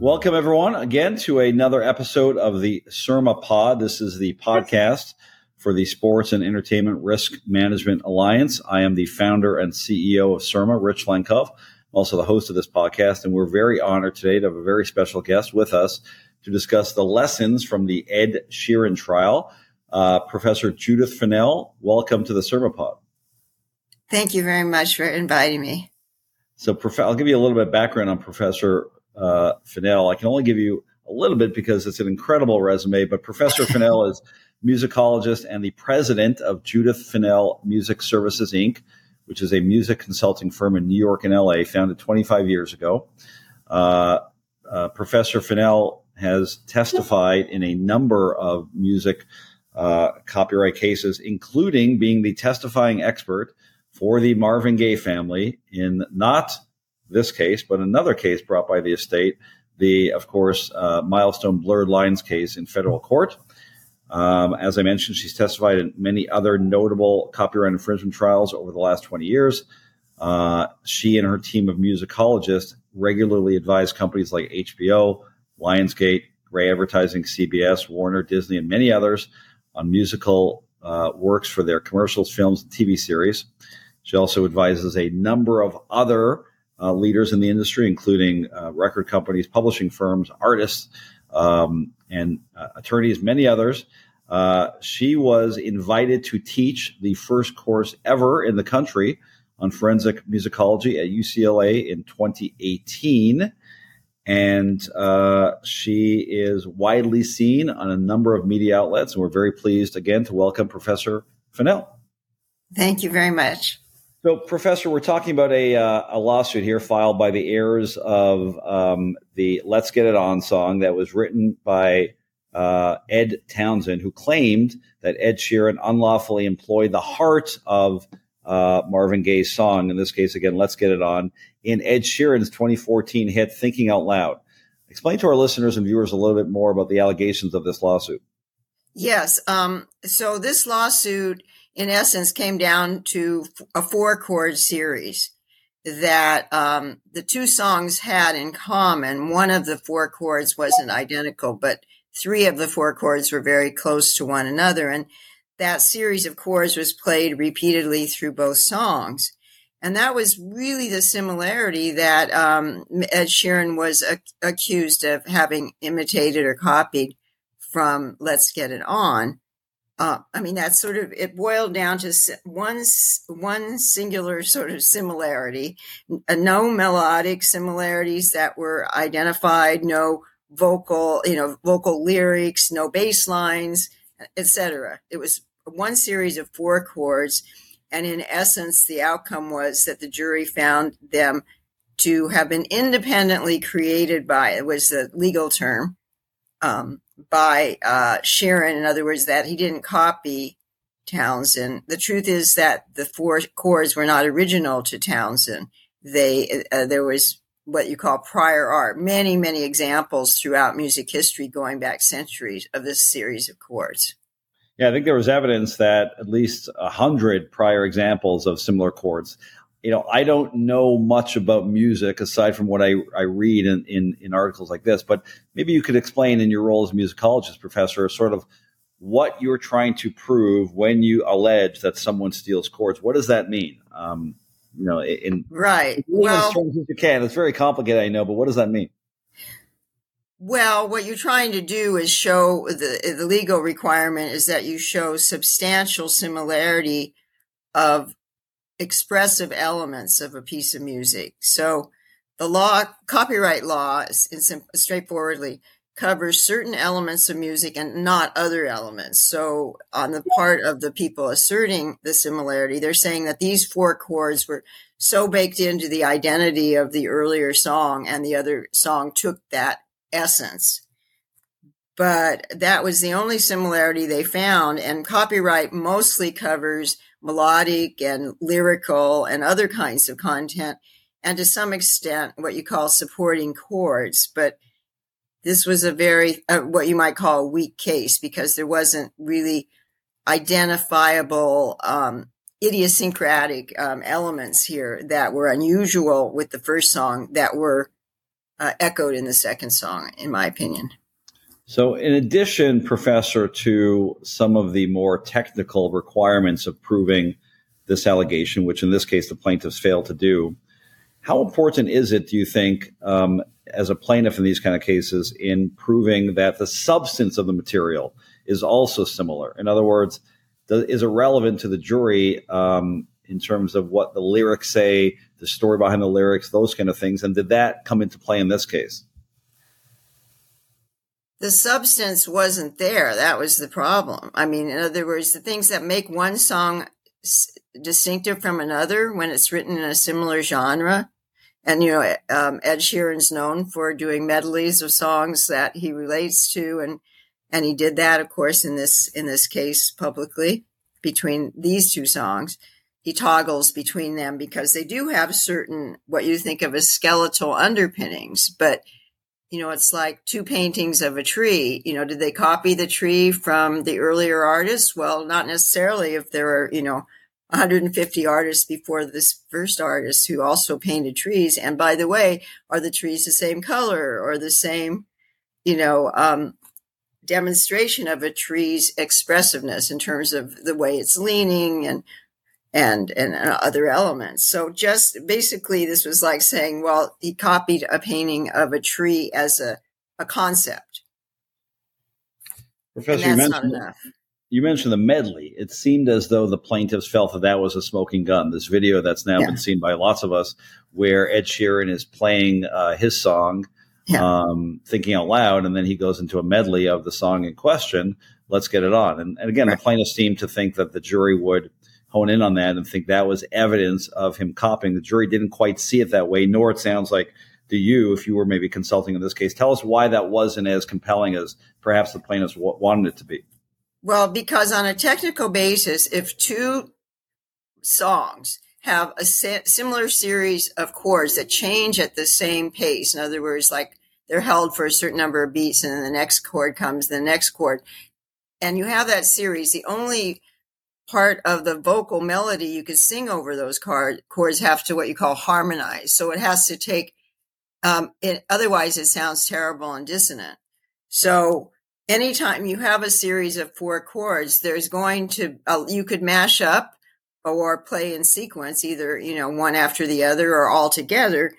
Welcome, everyone, again to another episode of the SERMA Pod. This is the podcast for the Sports and Entertainment Risk Management Alliance. I am the founder and CEO of SERMA, Rich Lenkov, also the host of this podcast. And we're very honored today to have a very special guest with us to discuss the lessons from the Ed Sheeran trial. Uh, Professor Judith Finell, welcome to the SERMA Pod. Thank you very much for inviting me. So, prof- I'll give you a little bit of background on Professor uh, Finell. I can only give you a little bit because it's an incredible resume, but Professor Finell is musicologist and the president of Judith Finell Music Services Inc., which is a music consulting firm in New York and LA, founded 25 years ago. Uh, uh, Professor Finell has testified in a number of music uh, copyright cases, including being the testifying expert for the Marvin Gaye family in not this case, but another case brought by the estate, the, of course, uh, milestone blurred lines case in federal court. Um, as I mentioned, she's testified in many other notable copyright infringement trials over the last 20 years. Uh, she and her team of musicologists regularly advise companies like HBO, Lionsgate, Grey Advertising, CBS, Warner, Disney, and many others on musical uh, works for their commercials, films, and TV series. She also advises a number of other uh, leaders in the industry, including uh, record companies, publishing firms, artists, um, and uh, attorneys, many others. Uh, she was invited to teach the first course ever in the country on forensic musicology at UCLA in 2018. And uh, she is widely seen on a number of media outlets. And we're very pleased again to welcome Professor Finell. Thank you very much. So, Professor, we're talking about a, uh, a lawsuit here filed by the heirs of um, the Let's Get It On song that was written by uh, Ed Townsend, who claimed that Ed Sheeran unlawfully employed the heart of uh, Marvin Gaye's song, in this case, again, Let's Get It On, in Ed Sheeran's 2014 hit Thinking Out Loud. Explain to our listeners and viewers a little bit more about the allegations of this lawsuit. Yes. Um, so, this lawsuit in essence came down to a four chord series that um, the two songs had in common. One of the four chords wasn't identical, but three of the four chords were very close to one another. And that series of chords was played repeatedly through both songs. And that was really the similarity that um, Ed Sheeran was a- accused of having imitated or copied from Let's Get It On. Uh, I mean, that sort of it boiled down to one one singular sort of similarity. Uh, no melodic similarities that were identified. No vocal, you know, vocal lyrics. No bass lines, etc. It was one series of four chords, and in essence, the outcome was that the jury found them to have been independently created by. It was the legal term. Um, by uh, Sheeran. In other words, that he didn't copy Townsend. The truth is that the four chords were not original to Townsend. They uh, there was what you call prior art. Many many examples throughout music history, going back centuries, of this series of chords. Yeah, I think there was evidence that at least a hundred prior examples of similar chords you know, I don't know much about music aside from what I, I read in, in, in articles like this, but maybe you could explain in your role as a musicologist professor sort of what you're trying to prove when you allege that someone steals chords. What does that mean? Um, you know, in right. well, as you can. It's very complicated, I know, but what does that mean? Well, what you're trying to do is show the the legal requirement is that you show substantial similarity of expressive elements of a piece of music. So the law, copyright law, in, straightforwardly covers certain elements of music and not other elements. So on the part of the people asserting the similarity, they're saying that these four chords were so baked into the identity of the earlier song and the other song took that essence. But that was the only similarity they found and copyright mostly covers melodic and lyrical and other kinds of content, and to some extent, what you call supporting chords. But this was a very, uh, what you might call a weak case because there wasn't really identifiable um, idiosyncratic um, elements here that were unusual with the first song that were uh, echoed in the second song, in my opinion. So, in addition, Professor, to some of the more technical requirements of proving this allegation, which in this case the plaintiffs failed to do, how important is it, do you think, um, as a plaintiff in these kind of cases, in proving that the substance of the material is also similar? In other words, is it relevant to the jury um, in terms of what the lyrics say, the story behind the lyrics, those kind of things? And did that come into play in this case? the substance wasn't there. That was the problem. I mean, in other words, the things that make one song distinctive from another when it's written in a similar genre. And, you know, um, Ed Sheeran's known for doing medleys of songs that he relates to. And, and he did that, of course, in this, in this case publicly between these two songs. He toggles between them because they do have certain, what you think of as skeletal underpinnings, but you know, it's like two paintings of a tree. You know, did they copy the tree from the earlier artists? Well, not necessarily if there are, you know, 150 artists before this first artist who also painted trees. And by the way, are the trees the same color or the same, you know, um, demonstration of a tree's expressiveness in terms of the way it's leaning and and and other elements. So just basically, this was like saying, well, he copied a painting of a tree as a a concept. Professor, you mentioned, you mentioned the medley. It seemed as though the plaintiffs felt that that was a smoking gun. This video that's now yeah. been seen by lots of us, where Ed Sheeran is playing uh, his song, yeah. um, thinking out loud, and then he goes into a medley of the song in question. Let's get it on. And, and again, right. the plaintiffs seemed to think that the jury would hone in on that and think that was evidence of him copying. The jury didn't quite see it that way, nor it sounds like do you, if you were maybe consulting in this case. Tell us why that wasn't as compelling as perhaps the plaintiffs wanted it to be. Well, because on a technical basis, if two songs have a similar series of chords that change at the same pace, in other words, like they're held for a certain number of beats and then the next chord comes, the next chord, and you have that series, the only part of the vocal melody you could sing over those chord, chords have to what you call harmonize. So it has to take, um, it, otherwise it sounds terrible and dissonant. So anytime you have a series of four chords, there's going to, uh, you could mash up or play in sequence, either, you know, one after the other or all together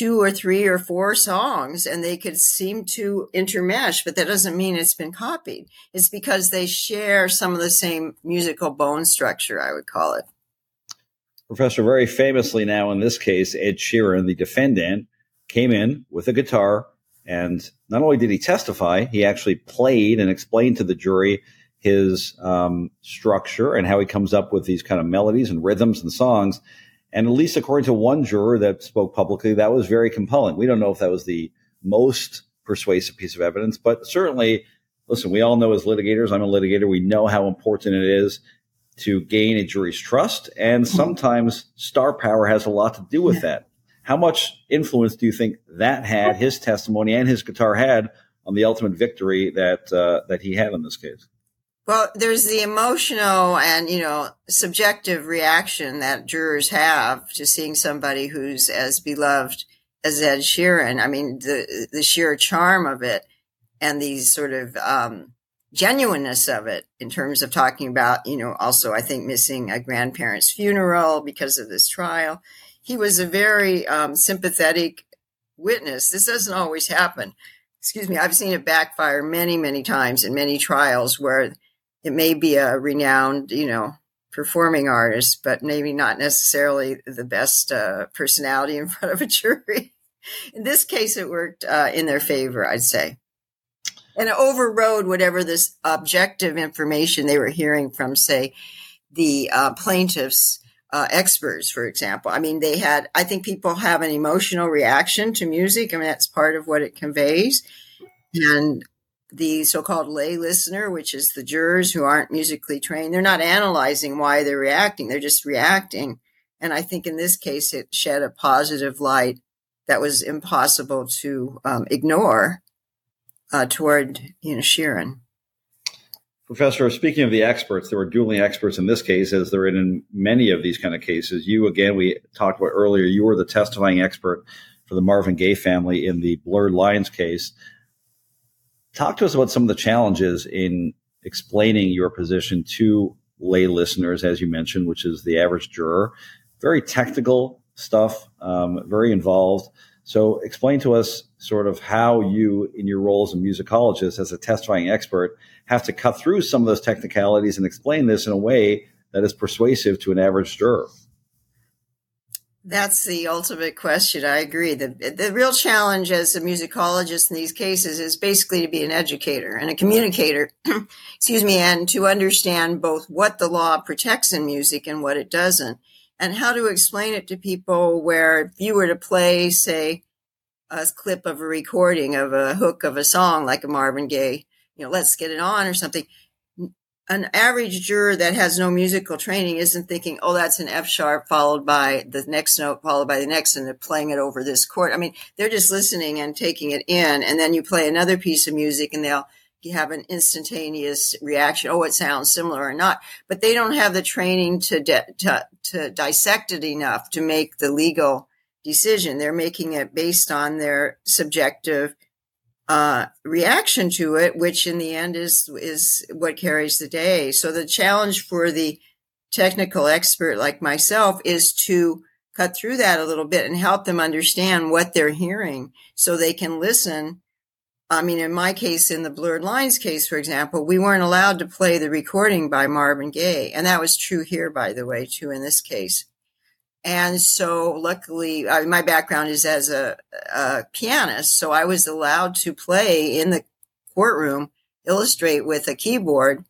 two or three or four songs and they could seem to intermesh, but that doesn't mean it's been copied. It's because they share some of the same musical bone structure, I would call it. Professor, very famously now in this case, Ed Sheeran, the defendant, came in with a guitar and not only did he testify, he actually played and explained to the jury his um, structure and how he comes up with these kind of melodies and rhythms and songs. And at least according to one juror that spoke publicly, that was very compelling. We don't know if that was the most persuasive piece of evidence, but certainly, listen, we all know as litigators, I'm a litigator, we know how important it is to gain a jury's trust. And mm-hmm. sometimes star power has a lot to do with that. How much influence do you think that had, his testimony and his guitar had on the ultimate victory that uh, that he had in this case? Well, there's the emotional and, you know, subjective reaction that jurors have to seeing somebody who's as beloved as Ed Sheeran. I mean, the, the sheer charm of it and the sort of, um, genuineness of it in terms of talking about, you know, also I think missing a grandparent's funeral because of this trial. He was a very um, sympathetic witness. This doesn't always happen. Excuse me. I've seen it backfire many, many times in many trials where it may be a renowned, you know, performing artist, but maybe not necessarily the best uh, personality in front of a jury. in this case, it worked uh, in their favor, I'd say. And it overrode whatever this objective information they were hearing from, say, the uh, plaintiffs' uh, experts, for example. I mean, they had, I think people have an emotional reaction to music. I mean, that's part of what it conveys. And the so-called lay listener, which is the jurors who aren't musically trained, they're not analyzing why they're reacting. They're just reacting. And I think in this case, it shed a positive light that was impossible to um, ignore uh, toward you know Sheeran. Professor, speaking of the experts, there were dueling experts in this case, as there are in many of these kind of cases. You, again, we talked about earlier, you were the testifying expert for the Marvin Gaye family in the Blurred Lines case. Talk to us about some of the challenges in explaining your position to lay listeners, as you mentioned, which is the average juror. Very technical stuff, um, very involved. So, explain to us sort of how you, in your role as a musicologist, as a testifying expert, have to cut through some of those technicalities and explain this in a way that is persuasive to an average juror. That's the ultimate question. I agree. The, the real challenge as a musicologist in these cases is basically to be an educator and a communicator, excuse me, and to understand both what the law protects in music and what it doesn't, and how to explain it to people where if you were to play, say, a clip of a recording of a hook of a song like a Marvin Gaye, you know, let's get it on or something, an average juror that has no musical training isn't thinking, oh, that's an F sharp followed by the next note, followed by the next, and they're playing it over this chord. I mean, they're just listening and taking it in. And then you play another piece of music and they'll have an instantaneous reaction. Oh, it sounds similar or not. But they don't have the training to, de- to, to dissect it enough to make the legal decision. They're making it based on their subjective uh, reaction to it, which in the end is is what carries the day. So the challenge for the technical expert like myself is to cut through that a little bit and help them understand what they're hearing, so they can listen. I mean, in my case, in the Blurred Lines case, for example, we weren't allowed to play the recording by Marvin Gaye, and that was true here, by the way, too, in this case. And so, luckily, uh, my background is as a, a, pianist, so I was allowed to play in the courtroom, illustrate with a keyboard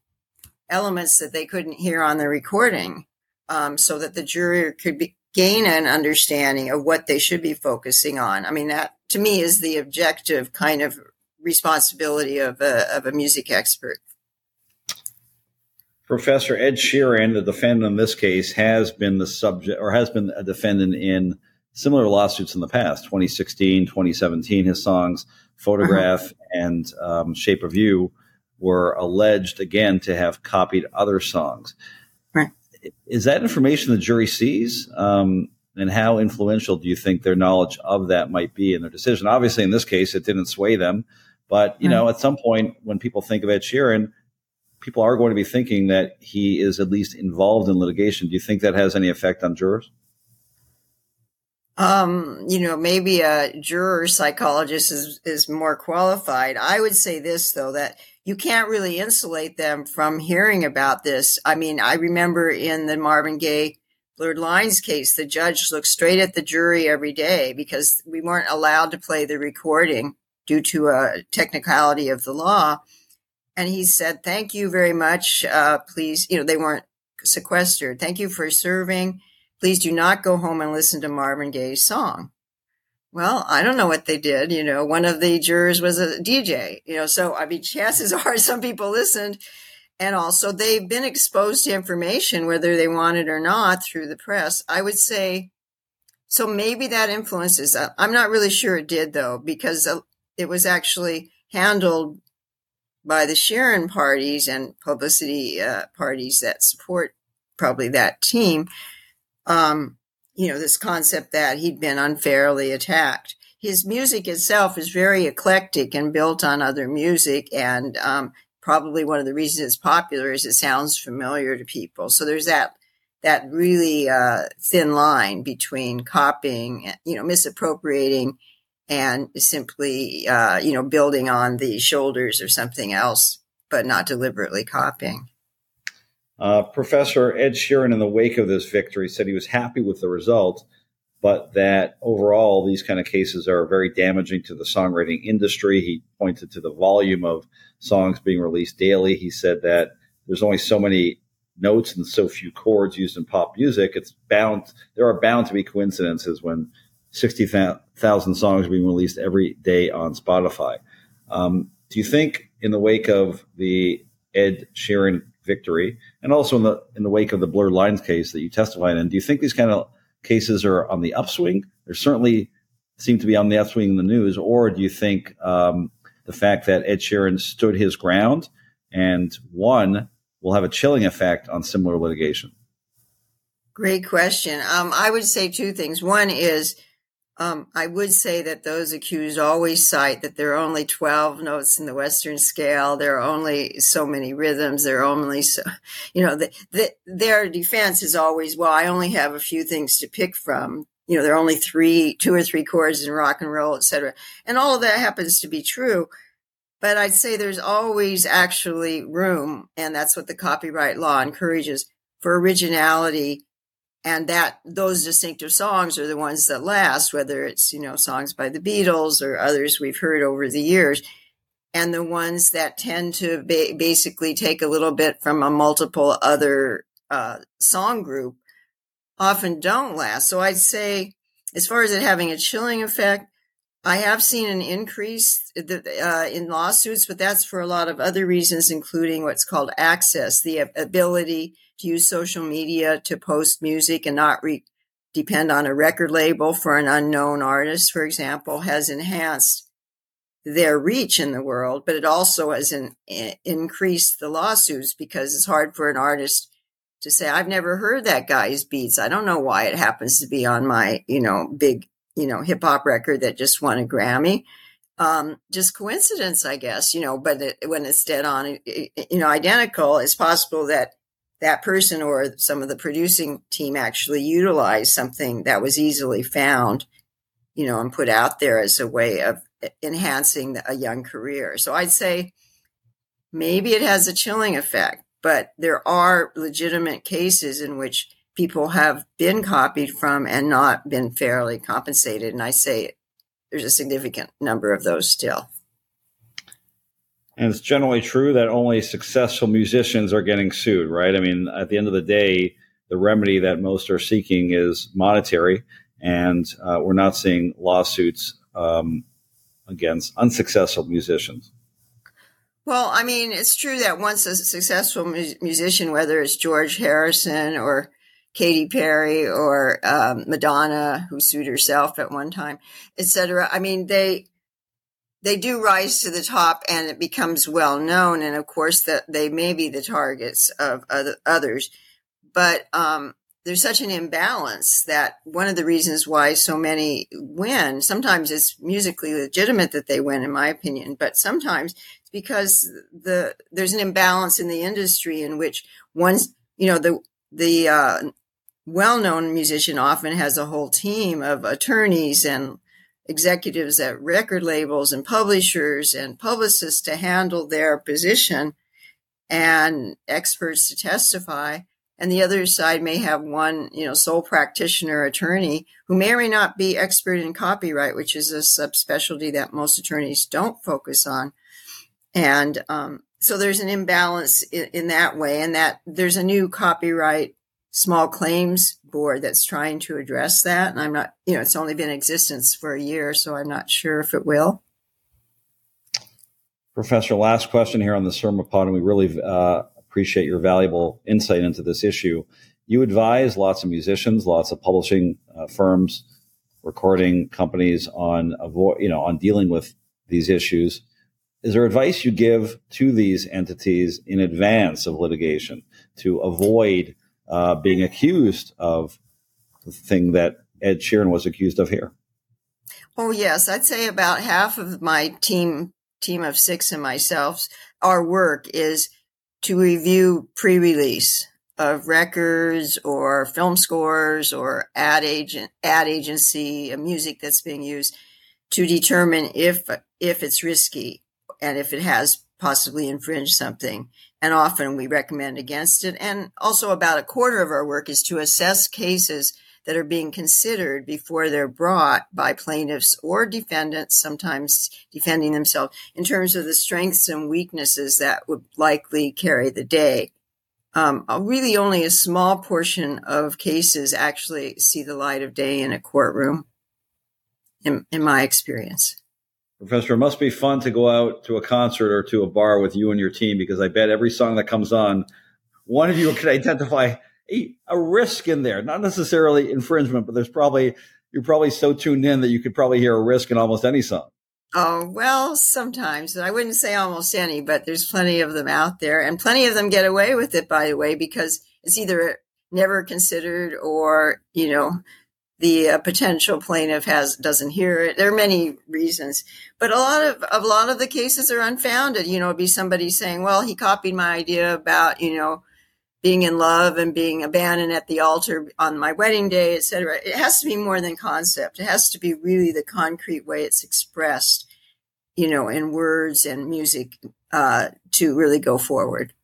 elements that they couldn't hear on the recording, um, so that the jury could be, gain an understanding of what they should be focusing on. I mean, that to me is the objective kind of responsibility of a, of a music expert. Professor Ed Sheeran, the defendant in this case, has been the subject or has been a defendant in similar lawsuits in the past 2016, 2017. His songs Photograph uh-huh. and um, Shape of You were alleged again to have copied other songs. Right. Is that information the jury sees? Um, and how influential do you think their knowledge of that might be in their decision? Obviously, in this case, it didn't sway them. But, you right. know, at some point when people think of Ed Sheeran, people are going to be thinking that he is at least involved in litigation. Do you think that has any effect on jurors? Um, you know, maybe a juror psychologist is, is more qualified. I would say this though, that you can't really insulate them from hearing about this. I mean, I remember in the Marvin Gaye Blurred Lines case, the judge looked straight at the jury every day because we weren't allowed to play the recording due to a technicality of the law and he said, "Thank you very much. Uh, please, you know, they weren't sequestered. Thank you for serving. Please do not go home and listen to Marvin Gaye's song." Well, I don't know what they did. You know, one of the jurors was a DJ. You know, so I mean, chances are some people listened, and also they've been exposed to information whether they want it or not through the press. I would say. So maybe that influences. Uh, I'm not really sure it did though, because uh, it was actually handled by the Sheeran parties and publicity uh, parties that support probably that team, um, you know, this concept that he'd been unfairly attacked. His music itself is very eclectic and built on other music, and um, probably one of the reasons it's popular is it sounds familiar to people. So there's that that really uh, thin line between copying, you know, misappropriating and simply, uh, you know, building on the shoulders of something else, but not deliberately copying. Uh, Professor Ed Sheeran, in the wake of this victory, said he was happy with the result, but that overall these kind of cases are very damaging to the songwriting industry. He pointed to the volume of songs being released daily. He said that there's only so many notes and so few chords used in pop music. It's bound there are bound to be coincidences when 60,000 songs being released every day on Spotify. Um, do you think, in the wake of the Ed Sheeran victory, and also in the in the wake of the Blurred Lines case that you testified in, do you think these kind of cases are on the upswing? They certainly seem to be on the upswing in the news, or do you think um, the fact that Ed Sheeran stood his ground and won will have a chilling effect on similar litigation? Great question. Um, I would say two things. One is um, I would say that those accused always cite that there are only 12 notes in the Western scale. There are only so many rhythms. There are only so, you know, the, the, their defense is always, well, I only have a few things to pick from. You know, there are only three, two or three chords in rock and roll, et cetera. And all of that happens to be true. But I'd say there's always actually room, and that's what the copyright law encourages for originality and that those distinctive songs are the ones that last whether it's you know songs by the beatles or others we've heard over the years. And the ones that tend to ba- basically take a little bit from a multiple other uh, song group often don't last. So i'd say as far as it having a chilling effect i have seen an increase uh, in lawsuits but that's for a lot of other reasons including what's called access the ability to use social media to post music and not re- depend on a record label for an unknown artist, for example, has enhanced their reach in the world, but it also has in, increased the lawsuits because it's hard for an artist to say, I've never heard that guy's beats. I don't know why it happens to be on my, you know, big, you know, hip hop record that just won a Grammy. Um, just coincidence, I guess, you know, but it, when it's dead on, you know, identical, it's possible that that person or some of the producing team actually utilized something that was easily found, you know, and put out there as a way of enhancing a young career. So I'd say maybe it has a chilling effect, but there are legitimate cases in which people have been copied from and not been fairly compensated. And I say there's a significant number of those still. And it's generally true that only successful musicians are getting sued, right? I mean, at the end of the day, the remedy that most are seeking is monetary, and uh, we're not seeing lawsuits um, against unsuccessful musicians. Well, I mean, it's true that once a successful mu- musician, whether it's George Harrison or Katy Perry or um, Madonna, who sued herself at one time, etc. I mean, they they do rise to the top and it becomes well known. And of course that they may be the targets of other, others, but, um, there's such an imbalance that one of the reasons why so many win, sometimes it's musically legitimate that they win, in my opinion, but sometimes it's because the, there's an imbalance in the industry in which one's, you know, the, the, uh, well-known musician often has a whole team of attorneys and executives at record labels and publishers and publicists to handle their position and experts to testify. And the other side may have one, you know, sole practitioner attorney who may or may not be expert in copyright, which is a subspecialty that most attorneys don't focus on. And um, so there's an imbalance in, in that way, and that there's a new copyright small claims board that's trying to address that. And I'm not, you know, it's only been in existence for a year, so I'm not sure if it will. Professor, last question here on the Sermapod, and we really uh, appreciate your valuable insight into this issue. You advise lots of musicians, lots of publishing uh, firms, recording companies on avoid, you know, on dealing with these issues. Is there advice you give to these entities in advance of litigation to avoid uh, being accused of the thing that Ed Sheeran was accused of here. Oh yes, I'd say about half of my team team of six and myself, our work is to review pre-release of records or film scores or ad agent ad agency music that's being used to determine if if it's risky and if it has possibly infringed something and often we recommend against it. And also about a quarter of our work is to assess cases that are being considered before they're brought by plaintiffs or defendants, sometimes defending themselves, in terms of the strengths and weaknesses that would likely carry the day. Um, really, only a small portion of cases actually see the light of day in a courtroom, in, in my experience. Professor, it must be fun to go out to a concert or to a bar with you and your team because I bet every song that comes on, one of you can identify a, a risk in there, not necessarily infringement, but there's probably, you're probably so tuned in that you could probably hear a risk in almost any song. Oh, well, sometimes. I wouldn't say almost any, but there's plenty of them out there. And plenty of them get away with it, by the way, because it's either never considered or, you know, the uh, potential plaintiff has doesn't hear it. There are many reasons, but a lot of a lot of the cases are unfounded. You know, it'd be somebody saying, "Well, he copied my idea about you know being in love and being abandoned at the altar on my wedding day, etc." It has to be more than concept. It has to be really the concrete way it's expressed, you know, in words and music uh, to really go forward.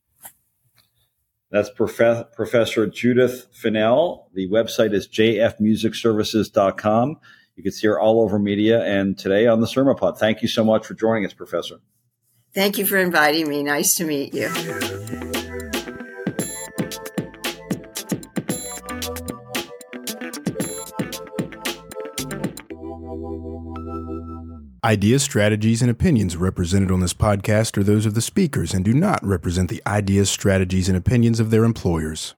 That's Prof- Professor Judith Finell. The website is jfmusicservices.com. You can see her all over media and today on the Sermapod. Thank you so much for joining us, Professor. Thank you for inviting me. Nice to meet you. Ideas, strategies, and opinions represented on this podcast are those of the speakers and do not represent the ideas, strategies, and opinions of their employers.